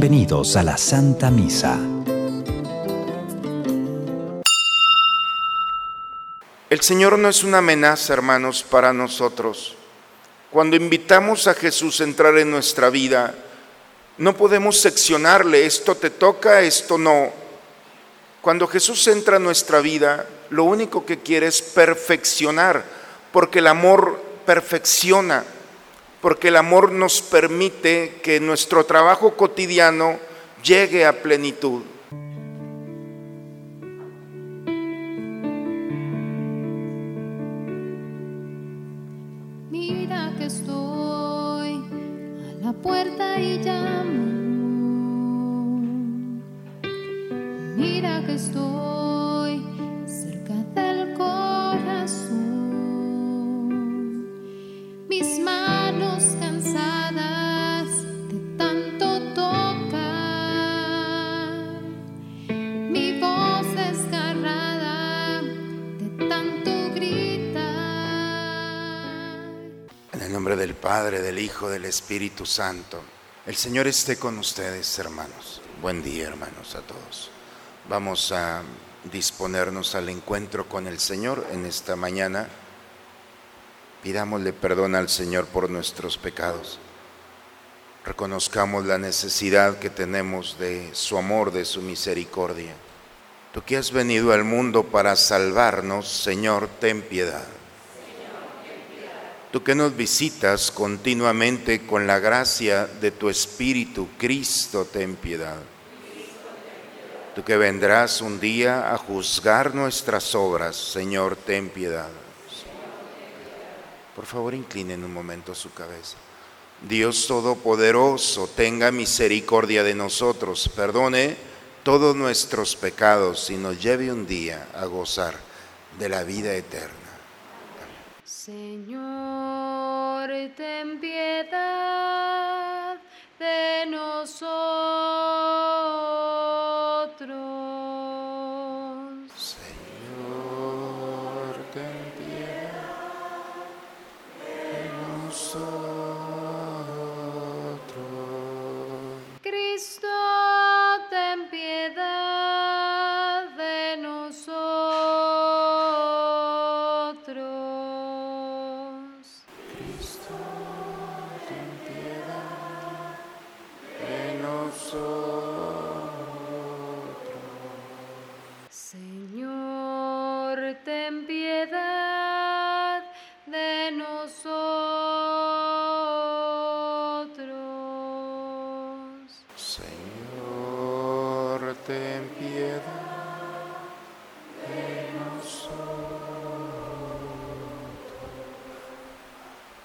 Bienvenidos a la Santa Misa. El Señor no es una amenaza, hermanos, para nosotros. Cuando invitamos a Jesús a entrar en nuestra vida, no podemos seccionarle, esto te toca, esto no. Cuando Jesús entra en nuestra vida, lo único que quiere es perfeccionar, porque el amor perfecciona porque el amor nos permite que nuestro trabajo cotidiano llegue a plenitud. Mira que estoy a la puerta y llamo. Mira que estoy Mis manos cansadas de tanto tocar. Mi voz desgarrada de tanto gritar. En el nombre del Padre, del Hijo, del Espíritu Santo. El Señor esté con ustedes, hermanos. Buen día, hermanos, a todos. Vamos a disponernos al encuentro con el Señor en esta mañana. Pidámosle perdón al Señor por nuestros pecados. Reconozcamos la necesidad que tenemos de su amor, de su misericordia. Tú que has venido al mundo para salvarnos, Señor, ten piedad. Tú que nos visitas continuamente con la gracia de tu Espíritu, Cristo, ten piedad. Tú que vendrás un día a juzgar nuestras obras, Señor, ten piedad. Por favor, inclinen un momento su cabeza. Dios Todopoderoso, tenga misericordia de nosotros, perdone todos nuestros pecados y nos lleve un día a gozar de la vida eterna. Señor, ten piedad de nosotros.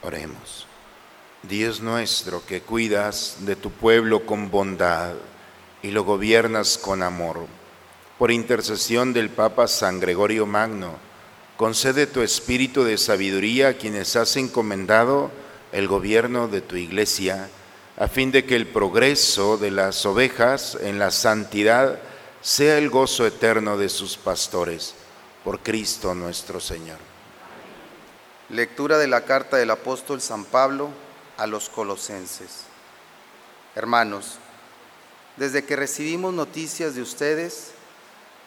Oremos. Dios nuestro, que cuidas de tu pueblo con bondad y lo gobiernas con amor, por intercesión del Papa San Gregorio Magno, concede tu espíritu de sabiduría a quienes has encomendado el gobierno de tu iglesia, a fin de que el progreso de las ovejas en la santidad sea el gozo eterno de sus pastores, por Cristo nuestro Señor. Lectura de la carta del apóstol San Pablo a los colosenses. Hermanos, desde que recibimos noticias de ustedes,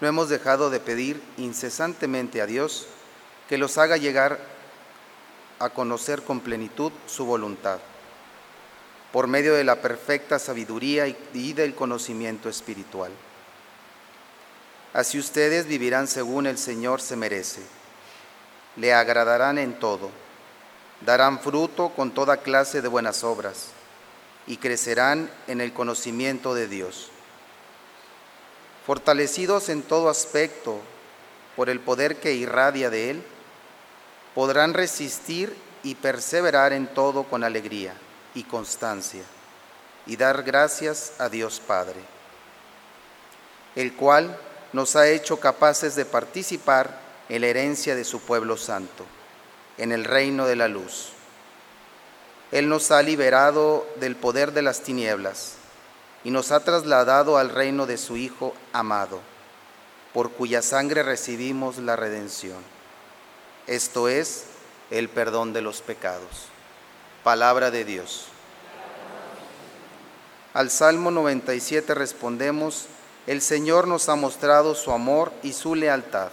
no hemos dejado de pedir incesantemente a Dios que los haga llegar a conocer con plenitud su voluntad, por medio de la perfecta sabiduría y del conocimiento espiritual. Así ustedes vivirán según el Señor se merece, le agradarán en todo, darán fruto con toda clase de buenas obras y crecerán en el conocimiento de Dios. Fortalecidos en todo aspecto por el poder que irradia de Él, podrán resistir y perseverar en todo con alegría y constancia y dar gracias a Dios Padre, el cual nos ha hecho capaces de participar en la herencia de su pueblo santo, en el reino de la luz. Él nos ha liberado del poder de las tinieblas y nos ha trasladado al reino de su Hijo amado, por cuya sangre recibimos la redención. Esto es el perdón de los pecados. Palabra de Dios. Al Salmo 97 respondemos, el Señor nos ha mostrado su amor y su lealtad.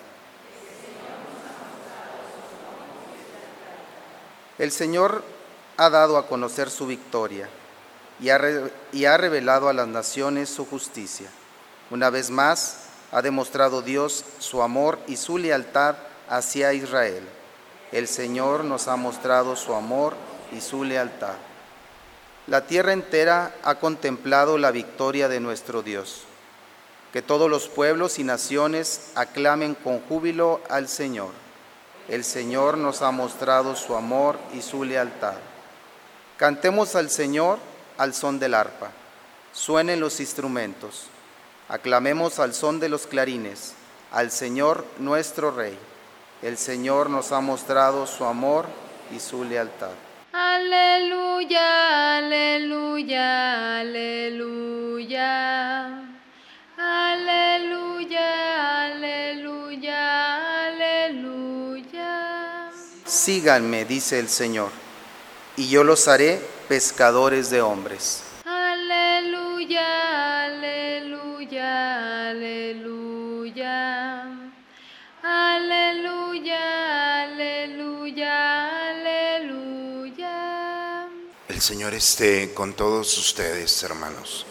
El Señor ha dado a conocer su victoria y ha, revelado a las naciones su justicia. Una vez más, ha demostrado Dios su amor y su lealtad hacia Israel. El Señor nos ha mostrado su amor y su lealtad. La tierra entera ha contemplado la victoria de nuestro Dios. Que todos los pueblos y naciones aclamen con júbilo al Señor. El Señor nos ha mostrado su amor y su lealtad. Cantemos al Señor al son del arpa. Suenen los instrumentos. Aclamemos al son de los clarines, al Señor nuestro Rey. El Señor nos ha mostrado su amor y su lealtad. Aleluya, aleluya, aleluya. Aleluya, Síganme, dice el Señor, y yo los haré pescadores de hombres. Aleluya, aleluya, aleluya. Aleluya, aleluya, aleluya. El Señor esté con todos ustedes, hermanos.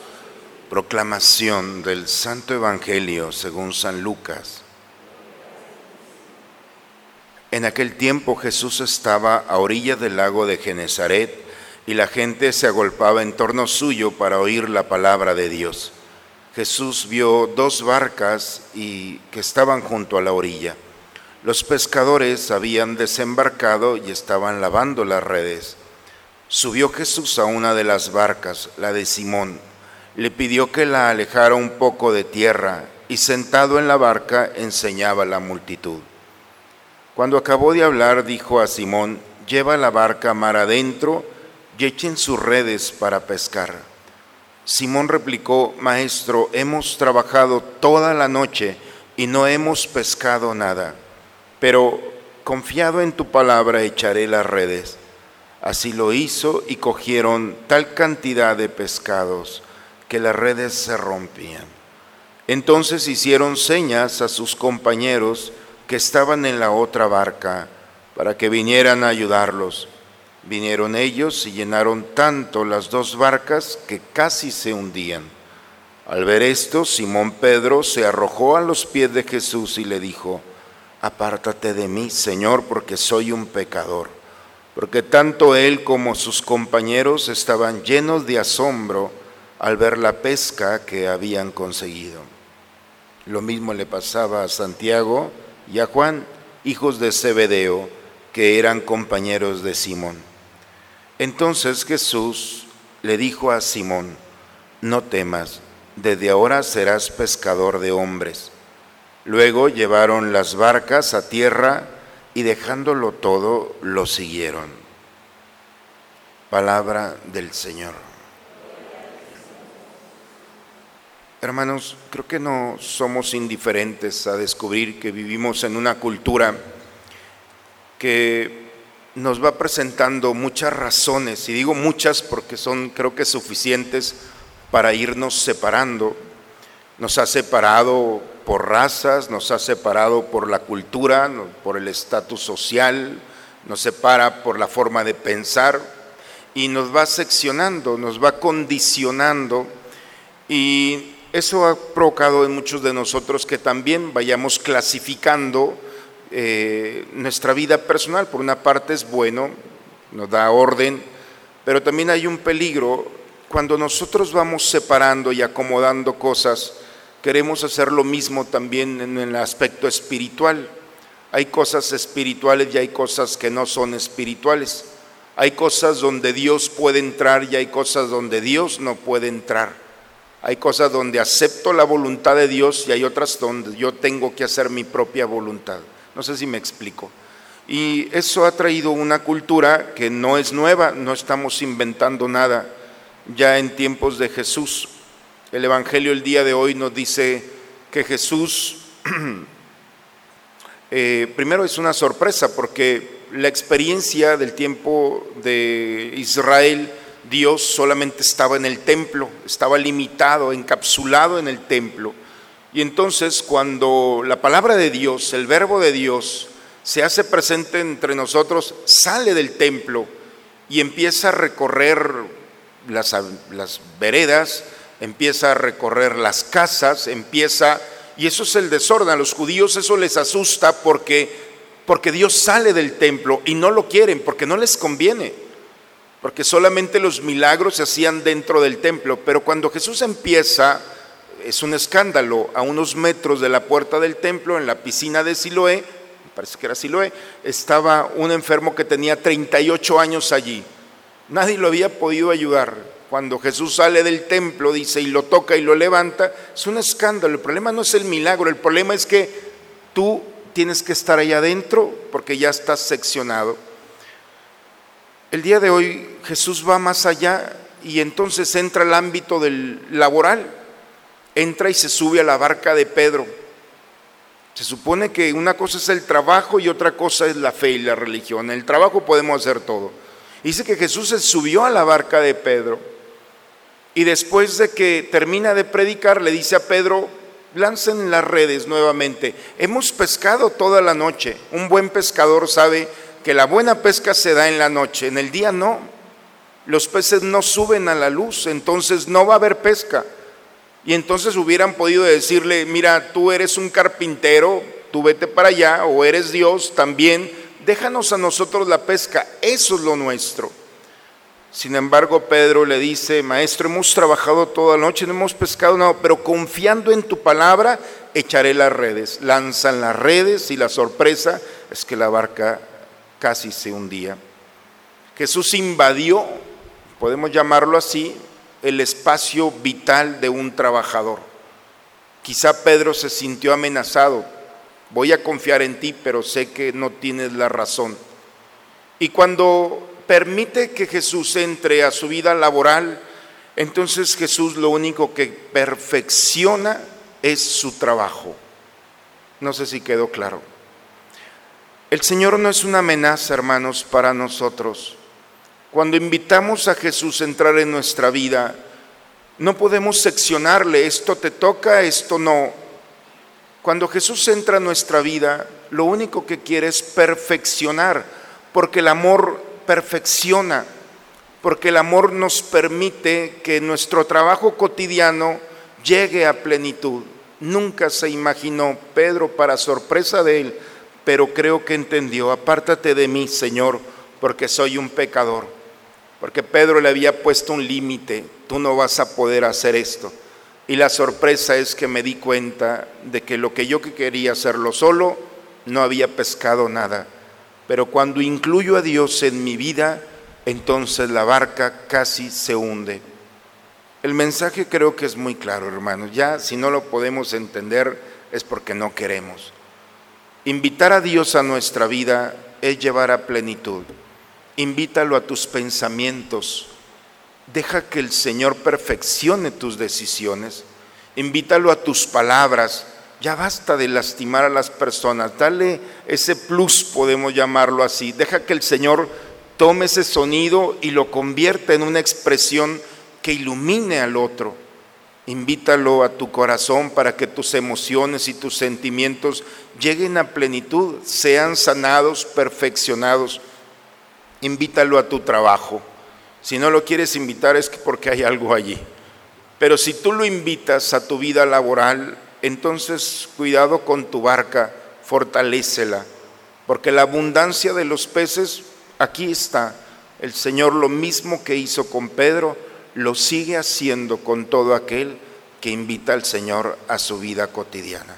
Proclamación del Santo Evangelio según San Lucas. En aquel tiempo Jesús estaba a orilla del lago de Genezaret y la gente se agolpaba en torno suyo para oír la palabra de Dios. Jesús vio dos barcas y que estaban junto a la orilla. Los pescadores habían desembarcado y estaban lavando las redes. Subió Jesús a una de las barcas, la de Simón. Le pidió que la alejara un poco de tierra y sentado en la barca enseñaba a la multitud. Cuando acabó de hablar, dijo a Simón, lleva la barca mar adentro y echen sus redes para pescar. Simón replicó, Maestro, hemos trabajado toda la noche y no hemos pescado nada, pero confiado en tu palabra echaré las redes. Así lo hizo y cogieron tal cantidad de pescados que las redes se rompían. Entonces hicieron señas a sus compañeros que estaban en la otra barca para que vinieran a ayudarlos. Vinieron ellos y llenaron tanto las dos barcas que casi se hundían. Al ver esto, Simón Pedro se arrojó a los pies de Jesús y le dijo, Apártate de mí, Señor, porque soy un pecador. Porque tanto él como sus compañeros estaban llenos de asombro al ver la pesca que habían conseguido. Lo mismo le pasaba a Santiago y a Juan, hijos de Zebedeo, que eran compañeros de Simón. Entonces Jesús le dijo a Simón, no temas, desde ahora serás pescador de hombres. Luego llevaron las barcas a tierra y dejándolo todo, lo siguieron. Palabra del Señor. Hermanos, creo que no somos indiferentes a descubrir que vivimos en una cultura que nos va presentando muchas razones, y digo muchas porque son creo que suficientes para irnos separando. Nos ha separado por razas, nos ha separado por la cultura, por el estatus social, nos separa por la forma de pensar y nos va seccionando, nos va condicionando y eso ha provocado en muchos de nosotros que también vayamos clasificando eh, nuestra vida personal. Por una parte es bueno, nos da orden, pero también hay un peligro cuando nosotros vamos separando y acomodando cosas, queremos hacer lo mismo también en el aspecto espiritual. Hay cosas espirituales y hay cosas que no son espirituales. Hay cosas donde Dios puede entrar y hay cosas donde Dios no puede entrar. Hay cosas donde acepto la voluntad de Dios y hay otras donde yo tengo que hacer mi propia voluntad. No sé si me explico. Y eso ha traído una cultura que no es nueva, no estamos inventando nada. Ya en tiempos de Jesús, el Evangelio el día de hoy nos dice que Jesús, eh, primero es una sorpresa porque la experiencia del tiempo de Israel Dios solamente estaba en el templo, estaba limitado, encapsulado en el templo. Y entonces cuando la palabra de Dios, el verbo de Dios, se hace presente entre nosotros, sale del templo y empieza a recorrer las, las veredas, empieza a recorrer las casas, empieza, y eso es el desorden, a los judíos eso les asusta porque, porque Dios sale del templo y no lo quieren, porque no les conviene, porque solamente los milagros se hacían dentro del templo, pero cuando Jesús empieza, es un escándalo, a unos metros de la puerta del templo, en la piscina de Siloé, parece que era Siloé, estaba un enfermo que tenía 38 años allí. Nadie lo había podido ayudar. Cuando Jesús sale del templo, dice, y lo toca y lo levanta, es un escándalo. El problema no es el milagro, el problema es que tú tienes que estar ahí adentro porque ya estás seccionado. El día de hoy Jesús va más allá y entonces entra al ámbito del laboral, entra y se sube a la barca de Pedro se supone que una cosa es el trabajo y otra cosa es la fe y la religión. En el trabajo podemos hacer todo. Dice que Jesús se subió a la barca de Pedro y después de que termina de predicar le dice a Pedro, lancen las redes nuevamente. Hemos pescado toda la noche. Un buen pescador sabe que la buena pesca se da en la noche, en el día no. Los peces no suben a la luz, entonces no va a haber pesca. Y entonces hubieran podido decirle, mira, tú eres un carpintero, tú vete para allá, o eres Dios también, déjanos a nosotros la pesca, eso es lo nuestro. Sin embargo, Pedro le dice, maestro, hemos trabajado toda la noche, no hemos pescado nada, pero confiando en tu palabra, echaré las redes. Lanzan las redes y la sorpresa es que la barca casi se hundía. Jesús invadió, podemos llamarlo así, el espacio vital de un trabajador. Quizá Pedro se sintió amenazado. Voy a confiar en ti, pero sé que no tienes la razón. Y cuando permite que Jesús entre a su vida laboral, entonces Jesús lo único que perfecciona es su trabajo. No sé si quedó claro. El Señor no es una amenaza, hermanos, para nosotros. Cuando invitamos a Jesús a entrar en nuestra vida, no podemos seccionarle, esto te toca, esto no. Cuando Jesús entra en nuestra vida, lo único que quiere es perfeccionar, porque el amor perfecciona, porque el amor nos permite que nuestro trabajo cotidiano llegue a plenitud. Nunca se imaginó Pedro para sorpresa de él, pero creo que entendió, apártate de mí, Señor, porque soy un pecador porque Pedro le había puesto un límite, tú no vas a poder hacer esto. Y la sorpresa es que me di cuenta de que lo que yo quería hacerlo solo, no había pescado nada. Pero cuando incluyo a Dios en mi vida, entonces la barca casi se hunde. El mensaje creo que es muy claro, hermanos. Ya si no lo podemos entender es porque no queremos. Invitar a Dios a nuestra vida es llevar a plenitud. Invítalo a tus pensamientos. Deja que el Señor perfeccione tus decisiones. Invítalo a tus palabras. Ya basta de lastimar a las personas. Dale ese plus, podemos llamarlo así. Deja que el Señor tome ese sonido y lo convierta en una expresión que ilumine al otro. Invítalo a tu corazón para que tus emociones y tus sentimientos lleguen a plenitud, sean sanados, perfeccionados invítalo a tu trabajo. Si no lo quieres invitar es porque hay algo allí. Pero si tú lo invitas a tu vida laboral, entonces cuidado con tu barca, fortalécela, porque la abundancia de los peces aquí está. El Señor lo mismo que hizo con Pedro, lo sigue haciendo con todo aquel que invita al Señor a su vida cotidiana.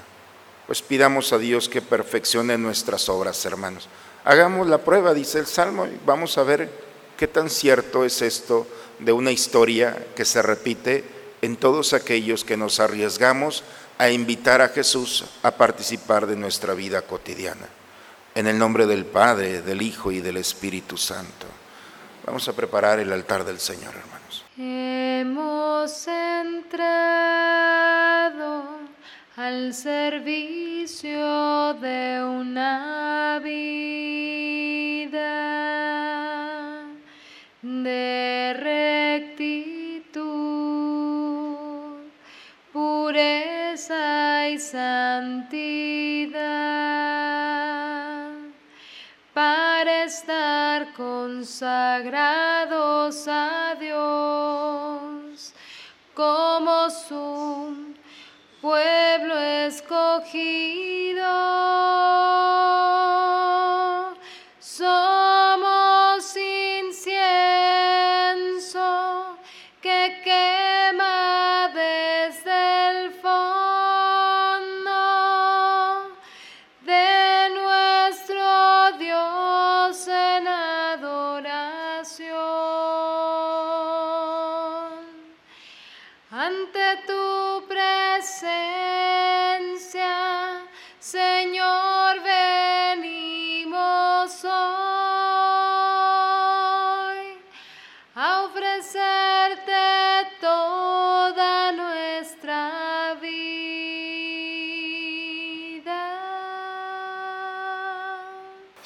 Pues pidamos a Dios que perfeccione nuestras obras, hermanos. Hagamos la prueba, dice el Salmo, y vamos a ver qué tan cierto es esto de una historia que se repite en todos aquellos que nos arriesgamos a invitar a Jesús a participar de nuestra vida cotidiana. En el nombre del Padre, del Hijo y del Espíritu Santo. Vamos a preparar el altar del Señor, hermanos. Hemos entrado al servicio de una vida de rectitud, pureza y santidad para estar consagrado Sakhi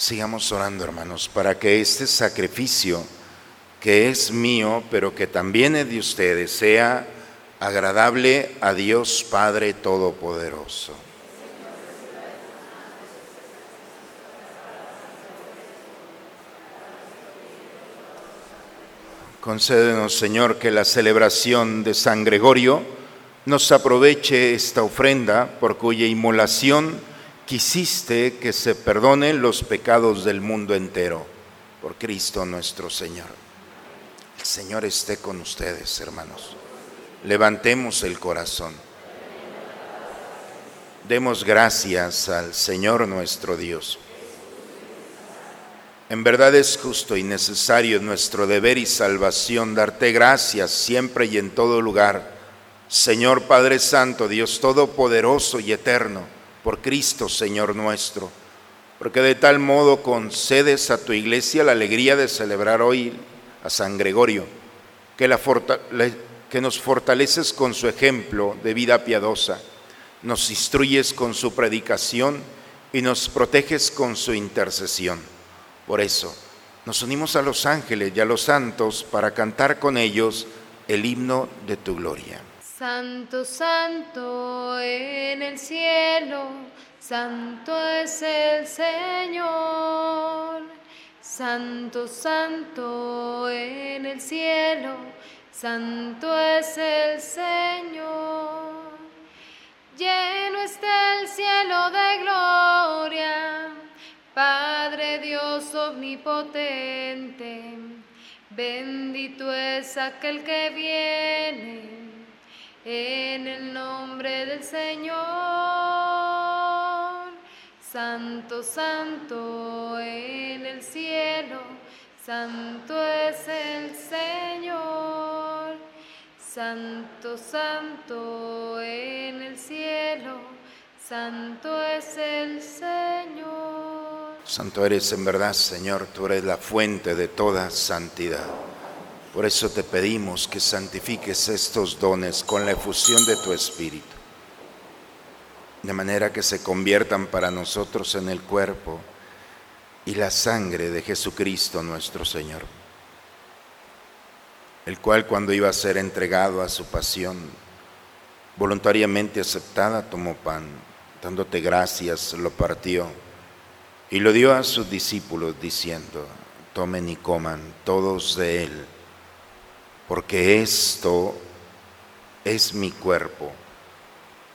Sigamos orando, hermanos, para que este sacrificio que es mío, pero que también es de ustedes, sea agradable a Dios Padre Todopoderoso. Concédenos, Señor, que la celebración de San Gregorio nos aproveche esta ofrenda por cuya inmolación quisiste que se perdonen los pecados del mundo entero. Por Cristo nuestro Señor. El Señor esté con ustedes, hermanos. Levantemos el corazón. Demos gracias al Señor nuestro Dios. En verdad es justo y necesario nuestro deber y salvación darte gracias siempre y en todo lugar, Señor Padre Santo, Dios Todopoderoso y Eterno, por Cristo Señor nuestro, porque de tal modo concedes a tu iglesia la alegría de celebrar hoy a San Gregorio, que, que nos fortaleces con su ejemplo de vida piadosa, nos instruyes con su predicación y nos proteges con su intercesión. Por eso, nos unimos a los ángeles y a los santos para cantar con ellos el himno de tu gloria. Santo, santo en el cielo, santo es el Señor. Santo, santo en el cielo, santo es el Señor. Lleno está el cielo de gloria, Padre Dios omnipotente, bendito es aquel que viene Señor. Santo, santo en el cielo, santo es el Señor. Santo, santo en el cielo, santo es el Señor. Santo eres en verdad, Señor, tú eres la fuente de toda santidad. Por eso te pedimos que santifiques estos dones con la efusión de tu Espíritu, de manera que se conviertan para nosotros en el cuerpo y la sangre de Jesucristo nuestro Señor, el cual cuando iba a ser entregado a su pasión, voluntariamente aceptada, tomó pan, dándote gracias, lo partió y lo dio a sus discípulos diciendo, tomen y coman todos de él, porque esto es mi cuerpo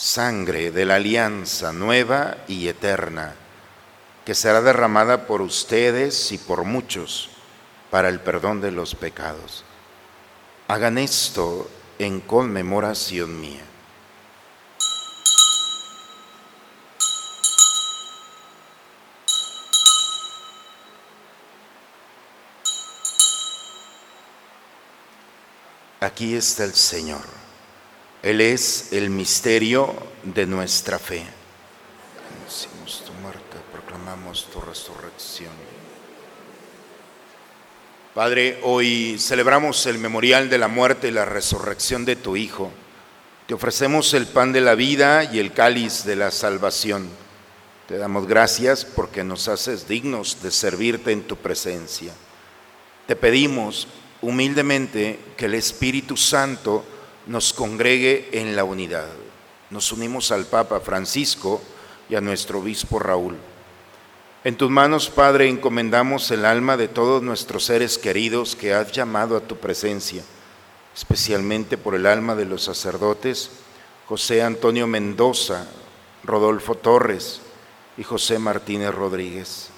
sangre de la alianza nueva y eterna, que será derramada por ustedes y por muchos para el perdón de los pecados. Hagan esto en conmemoración mía. Aquí está el Señor. Él es el misterio de nuestra fe. Anunciamos tu muerte, proclamamos tu resurrección. Padre, hoy celebramos el memorial de la muerte y la resurrección de tu Hijo. Te ofrecemos el pan de la vida y el cáliz de la salvación. Te damos gracias porque nos haces dignos de servirte en tu presencia. Te pedimos humildemente que el Espíritu Santo nos congregue en la unidad. Nos unimos al Papa Francisco y a nuestro obispo Raúl. En tus manos, Padre, encomendamos el alma de todos nuestros seres queridos que has llamado a tu presencia especialmente por el alma de los sacerdotes José Antonio Mendoza, Rodolfo Torres y José Martínez Rodríguez.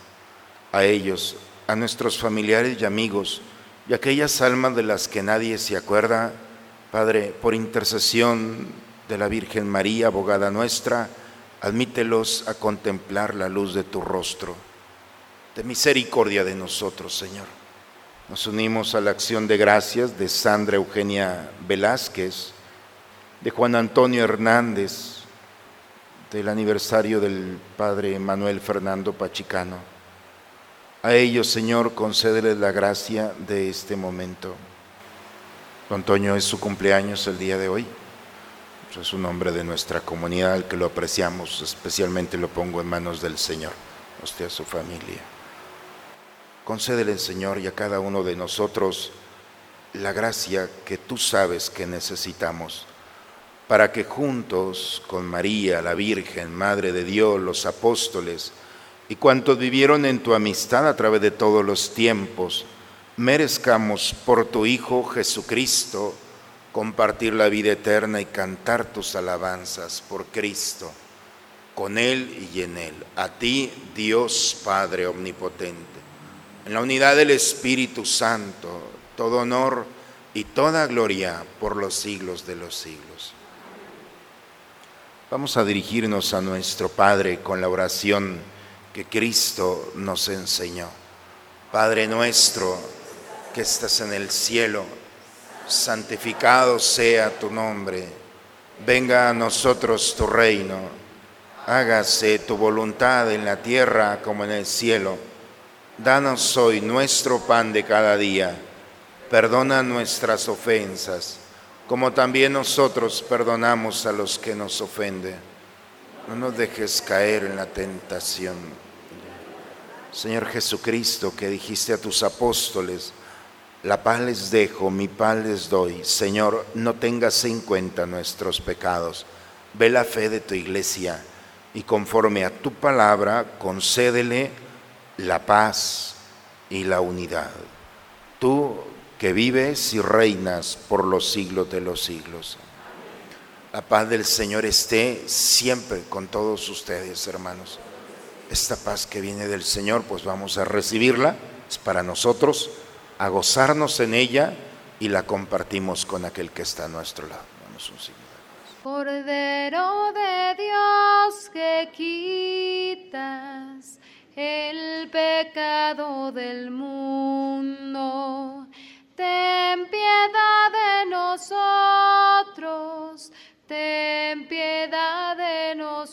A ellos, a nuestros familiares y amigos, y aquellas almas de las que nadie se acuerda, Padre, por intercesión de la Virgen María, abogada nuestra, admítelos a contemplar la luz de tu rostro. De misericordia de nosotros, Señor. Nos unimos a la acción de gracias de Sandra Eugenia Velázquez, de Juan Antonio Hernández, del aniversario del Padre Manuel Fernando Pachicano. A ellos, Señor, concédeles la gracia de este momento. Antonio es su cumpleaños el día de hoy. Es un hombre de nuestra comunidad al que lo apreciamos, especialmente lo pongo en manos del Señor, usted a su familia. Concédele, Señor, y a cada uno de nosotros la gracia que tú sabes que necesitamos, para que juntos con María, la Virgen, Madre de Dios, los apóstoles y cuantos vivieron en tu amistad a través de todos los tiempos, merezcamos por tu Hijo Jesucristo compartir la vida eterna y cantar tus alabanzas por Cristo, con Él y en Él. A ti, Dios Padre Omnipotente en la unidad del Espíritu Santo, todo honor y toda gloria por los siglos de los siglos. Vamos a dirigirnos a nuestro Padre con la oración que Cristo nos enseñó. Padre nuestro que estás en el cielo, santificado sea tu nombre, venga a nosotros tu reino, hágase tu voluntad en la tierra como en el cielo. Danos hoy nuestro pan de cada día. Perdona nuestras ofensas, como también nosotros perdonamos a los que nos ofenden. No nos dejes caer en la tentación. Señor Jesucristo, que dijiste a tus apóstoles, la paz les dejo, mi paz les doy. Señor, no tengas en cuenta nuestros pecados. Ve la fe de tu iglesia y conforme a tu palabra, concédele la paz y la unidad. Tú que vives y reinas por los siglos de los siglos. La paz del Señor esté siempre con todos ustedes, hermanos. Esta paz que viene del Señor, pues vamos a recibirla, es para nosotros, a gozarnos en ella y la compartimos con aquel que está a nuestro lado. Vamos un signo. Cordero de Dios que quitas el pecado del mundo. Ten piedad de nosotros, ten piedad de nosotros.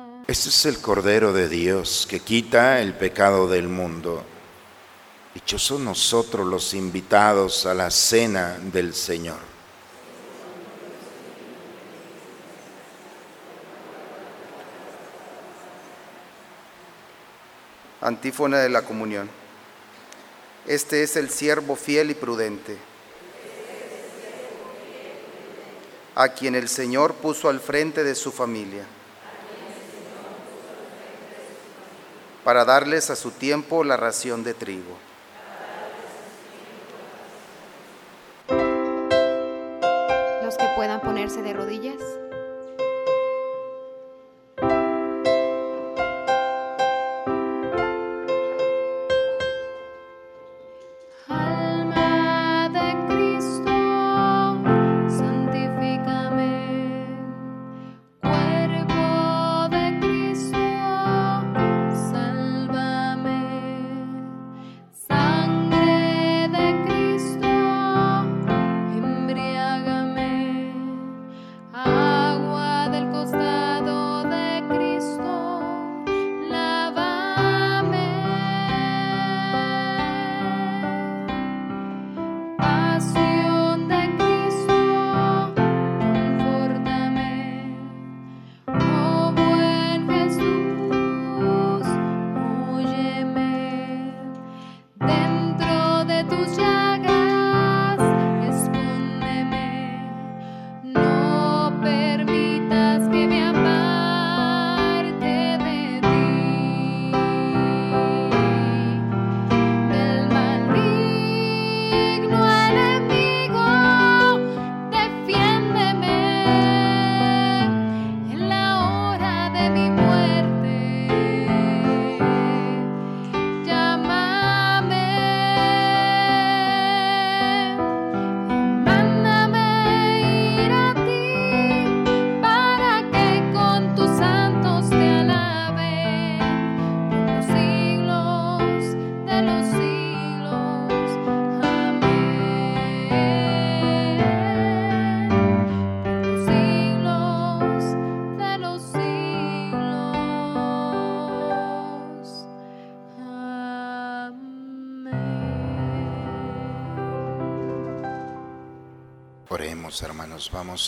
Este es el Cordero de Dios que quita el pecado del mundo. Dichosos nosotros los invitados a la cena del Señor. Antífona de la comunión. Este es el siervo fiel y prudente, a quien el Señor puso al frente de su familia, para darles a su tiempo la ración de trigo. Los que puedan ponerse de rodillas.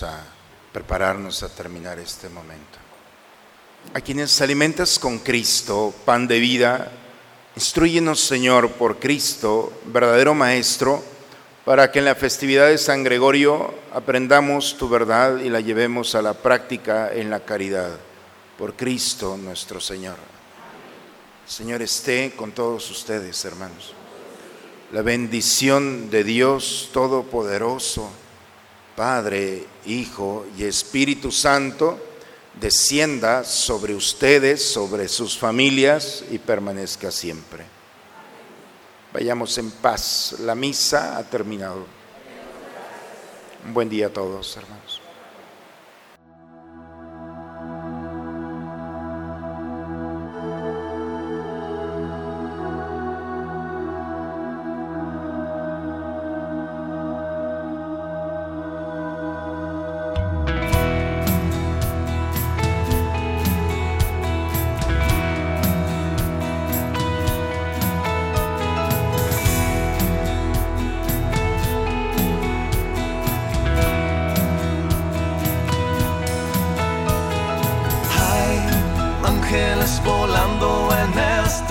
A prepararnos a terminar este momento. A quienes alimentas con Cristo, pan de vida, instruyenos, Señor, por Cristo, verdadero Maestro, para que en la festividad de San Gregorio aprendamos tu verdad y la llevemos a la práctica en la caridad. Por Cristo nuestro Señor. Señor, esté con todos ustedes, hermanos. La bendición de Dios Todopoderoso, Padre, Hijo y Espíritu Santo, descienda sobre ustedes, sobre sus familias y permanezca siempre. Vayamos en paz. La misa ha terminado. Un buen día a todos, hermanos.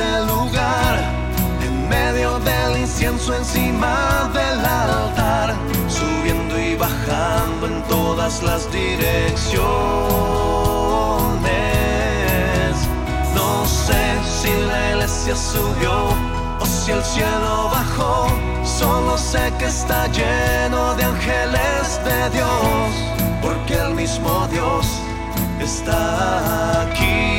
Este lugar, en medio del incienso encima del altar, subiendo y bajando en todas las direcciones. No sé si la iglesia subió o si el cielo bajó, solo sé que está lleno de ángeles de Dios, porque el mismo Dios está aquí.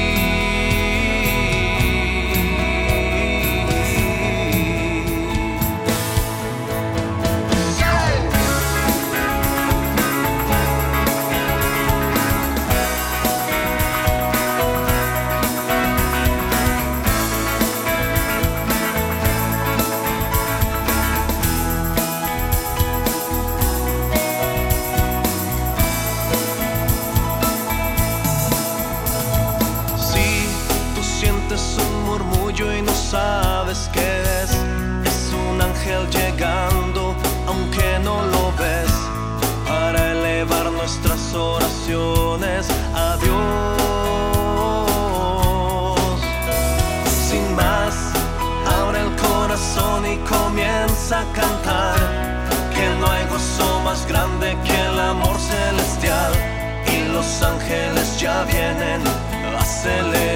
silly.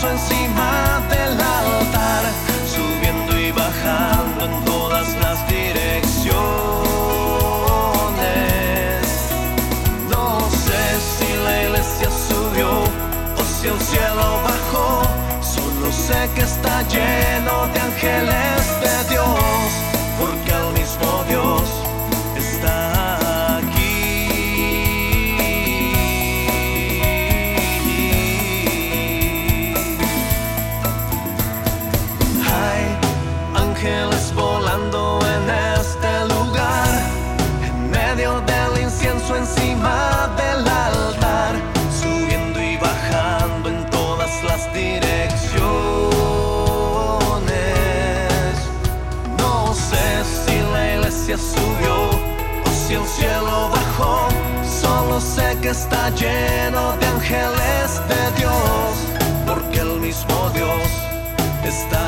paso encima del altar, subiendo y bajando en todas las direcciones. No sé si la iglesia subió o si el cielo bajó, solo sé que está lleno de ángeles. hacia el cielo bajó. Solo sé que está lleno de ángeles de Dios, porque el mismo Dios está